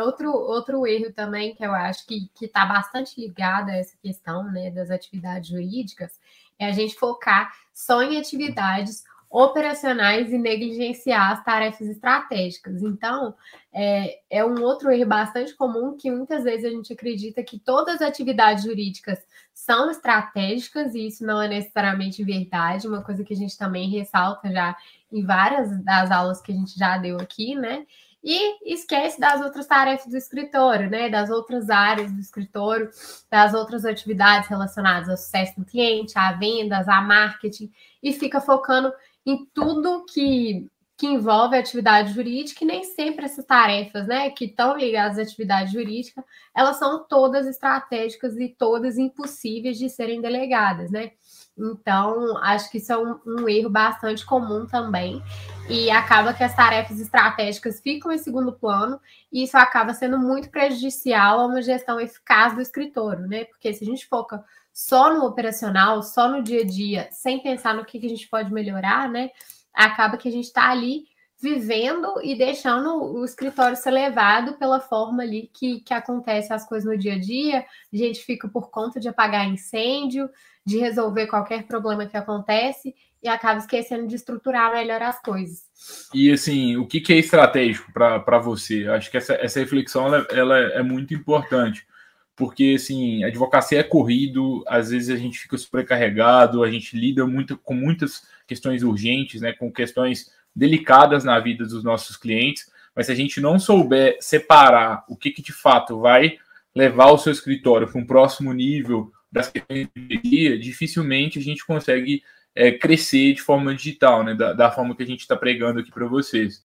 outro, outro erro também que eu acho que está bastante ligado a essa questão né, das atividades jurídicas é a gente focar só em atividades operacionais e negligenciar as tarefas estratégicas. Então, é, é, um outro erro bastante comum que muitas vezes a gente acredita que todas as atividades jurídicas são estratégicas, e isso não é necessariamente verdade, uma coisa que a gente também ressalta já em várias das aulas que a gente já deu aqui, né? E esquece das outras tarefas do escritório, né? Das outras áreas do escritório, das outras atividades relacionadas ao sucesso do cliente, a vendas, a marketing, e fica focando em tudo que, que envolve atividade jurídica, e nem sempre essas tarefas, né, que estão ligadas à atividade jurídica, elas são todas estratégicas e todas impossíveis de serem delegadas, né? Então, acho que isso é um, um, erro bastante comum também. E acaba que as tarefas estratégicas ficam em segundo plano, e isso acaba sendo muito prejudicial a uma gestão eficaz do escritório, né? Porque se a gente foca só no operacional, só no dia a dia, sem pensar no que, que a gente pode melhorar, né? Acaba que a gente está ali vivendo e deixando o escritório ser levado pela forma ali que, que acontece as coisas no dia a dia. A gente fica por conta de apagar incêndio, de resolver qualquer problema que acontece e acaba esquecendo de estruturar melhor as coisas. E assim, o que, que é estratégico para você? Acho que essa, essa reflexão ela, ela é muito importante porque assim, advocacia é corrido, às vezes a gente fica sobrecarregado, a gente lida muito com muitas questões urgentes, né, com questões delicadas na vida dos nossos clientes, mas se a gente não souber separar o que, que de fato vai levar o seu escritório para um próximo nível das questões de dia, dificilmente a gente consegue é, crescer de forma digital, né, da, da forma que a gente está pregando aqui para vocês.